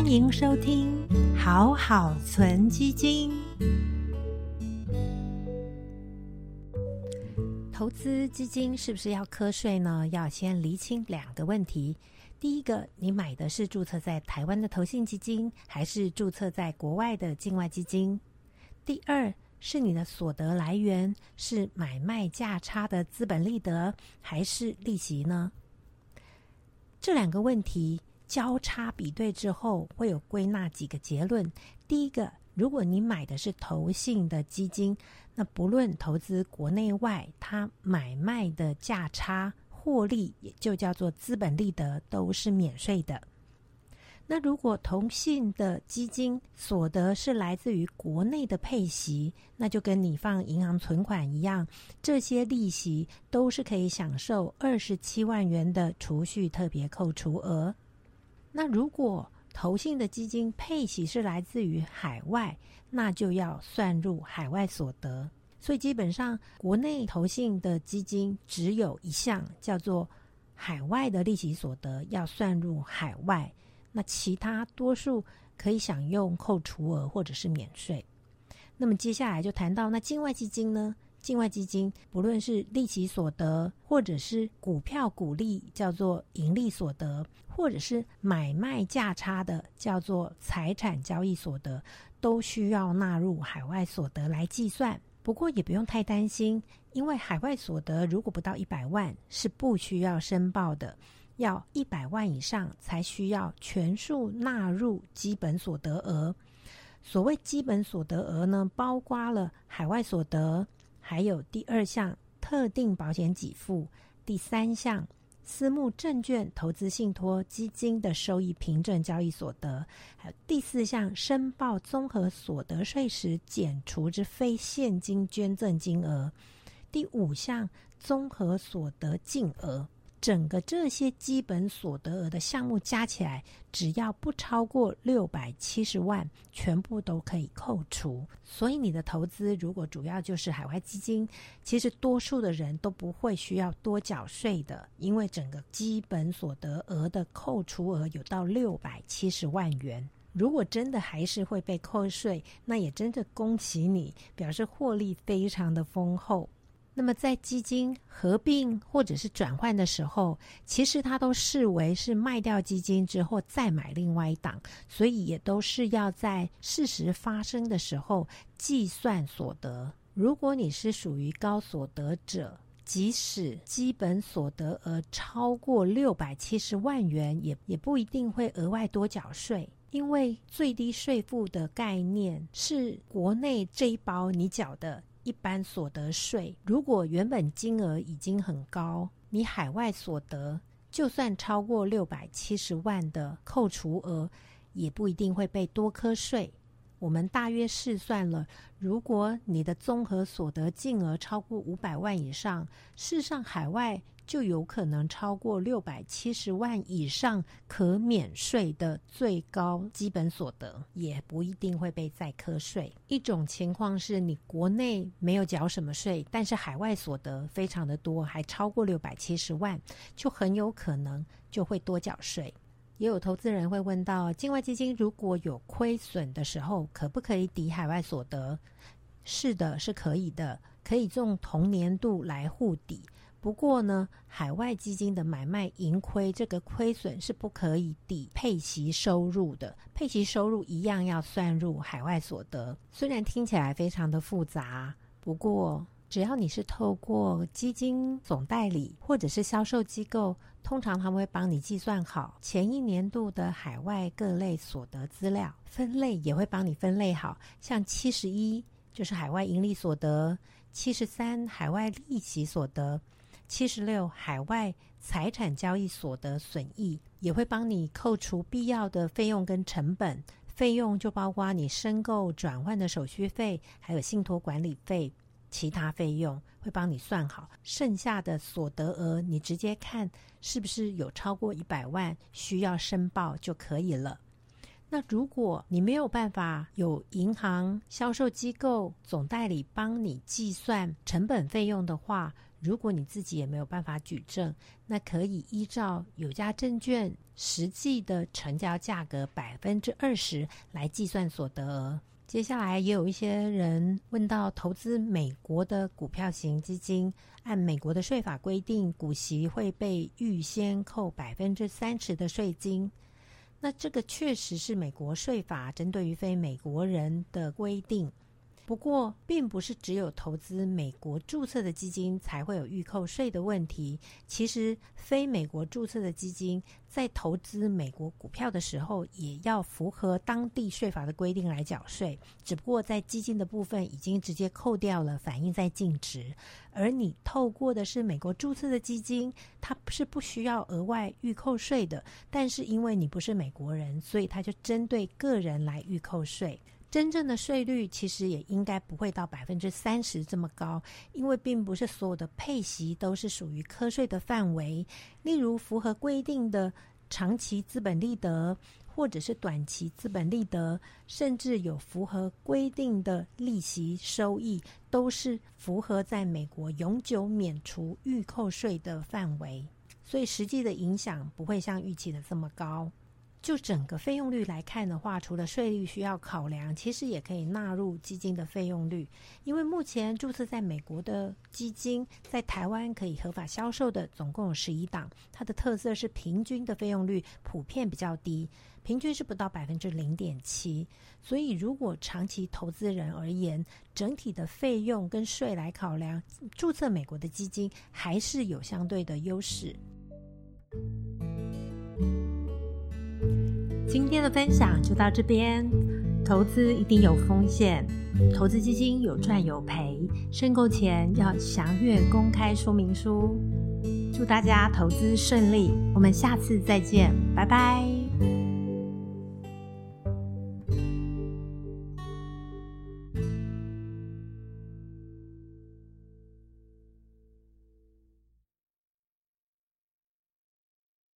欢迎收听好好存基金。投资基金是不是要瞌税呢？要先厘清两个问题。第一个，你买的是注册在台湾的投信基金，还是注册在国外的境外基金？第二，是你的所得来源是买卖价差的资本利得，还是利息呢？这两个问题交叉比对之后，会有归纳几个结论。第一个，如果你买的是投信的基金，那不论投资国内外，它买卖的价差获利，也就叫做资本利得，都是免税的。那如果投信的基金所得是来自于国内的配息，那就跟你放银行存款一样，这些利息都是可以享受二十七万元的储蓄特别扣除额。那如果投信的基金配息是来自于海外，那就要算入海外所得。所以基本上，国内投信的基金只有一项叫做海外的利息所得要算入海外，那其他多数可以享用扣除额或者是免税。那么接下来就谈到那境外基金呢？境外基金不论是利息所得，或者是股票股利，叫做盈利所得，或者是买卖价差的，叫做财产交易所得，都需要纳入海外所得来计算。不过也不用太担心，因为海外所得如果不到一百万是不需要申报的，要一百万以上才需要全数纳入基本所得额。所谓基本所得额呢，包括了海外所得。还有第二项特定保险给付，第三项私募证券投资信托基金的收益凭证交易所得，还有第四项申报综合所得税时减除之非现金捐赠金额，第五项综合所得净额。整个这些基本所得额的项目加起来，只要不超过六百七十万，全部都可以扣除。所以你的投资如果主要就是海外基金，其实多数的人都不会需要多缴税的，因为整个基本所得额的扣除额有到六百七十万元。如果真的还是会被扣税，那也真的恭喜你，表示获利非常的丰厚。那么，在基金合并或者是转换的时候，其实它都视为是卖掉基金之后再买另外一档，所以也都是要在事实发生的时候计算所得。如果你是属于高所得者，即使基本所得额超过六百七十万元，也也不一定会额外多缴税，因为最低税负的概念是国内这一包你缴的。一般所得税，如果原本金额已经很高，你海外所得就算超过六百七十万的扣除额，也不一定会被多科税。我们大约试算了，如果你的综合所得净额超过五百万以上，事实上海外就有可能超过六百七十万以上可免税的最高基本所得，也不一定会被再课税。一种情况是你国内没有缴什么税，但是海外所得非常的多，还超过六百七十万，就很有可能就会多缴税。也有投资人会问到，境外基金如果有亏损的时候，可不可以抵海外所得？是的，是可以的，可以用同年度来互抵。不过呢，海外基金的买卖盈亏，这个亏损是不可以抵配息收入的，配息收入一样要算入海外所得。虽然听起来非常的复杂，不过。只要你是透过基金总代理或者是销售机构，通常他们会帮你计算好前一年度的海外各类所得资料，分类也会帮你分类好。像七十一就是海外盈利所得，七十三海外利息所得，七十六海外财产交易所得损益，也会帮你扣除必要的费用跟成本。费用就包括你申购转换的手续费，还有信托管理费。其他费用会帮你算好，剩下的所得额你直接看是不是有超过一百万需要申报就可以了。那如果你没有办法有银行、销售机构、总代理帮你计算成本费用的话，如果你自己也没有办法举证，那可以依照有价证券实际的成交价格百分之二十来计算所得额。接下来也有一些人问到，投资美国的股票型基金，按美国的税法规定，股息会被预先扣百分之三十的税金。那这个确实是美国税法针对于非美国人的规定。不过，并不是只有投资美国注册的基金才会有预扣税的问题。其实，非美国注册的基金在投资美国股票的时候，也要符合当地税法的规定来缴税。只不过，在基金的部分已经直接扣掉了，反映在净值。而你透过的是美国注册的基金，它是不需要额外预扣税的。但是，因为你不是美国人，所以它就针对个人来预扣税。真正的税率其实也应该不会到百分之三十这么高，因为并不是所有的配息都是属于课税的范围。例如，符合规定的长期资本利得，或者是短期资本利得，甚至有符合规定的利息收益，都是符合在美国永久免除预扣税的范围。所以，实际的影响不会像预期的这么高。就整个费用率来看的话，除了税率需要考量，其实也可以纳入基金的费用率。因为目前注册在美国的基金，在台湾可以合法销售的总共有十一档，它的特色是平均的费用率普遍比较低，平均是不到百分之零点七。所以，如果长期投资人而言，整体的费用跟税来考量，注册美国的基金还是有相对的优势。今天的分享就到这边。投资一定有风险，投资基金有赚有赔，申购前要详阅公开说明书。祝大家投资顺利，我们下次再见，拜拜。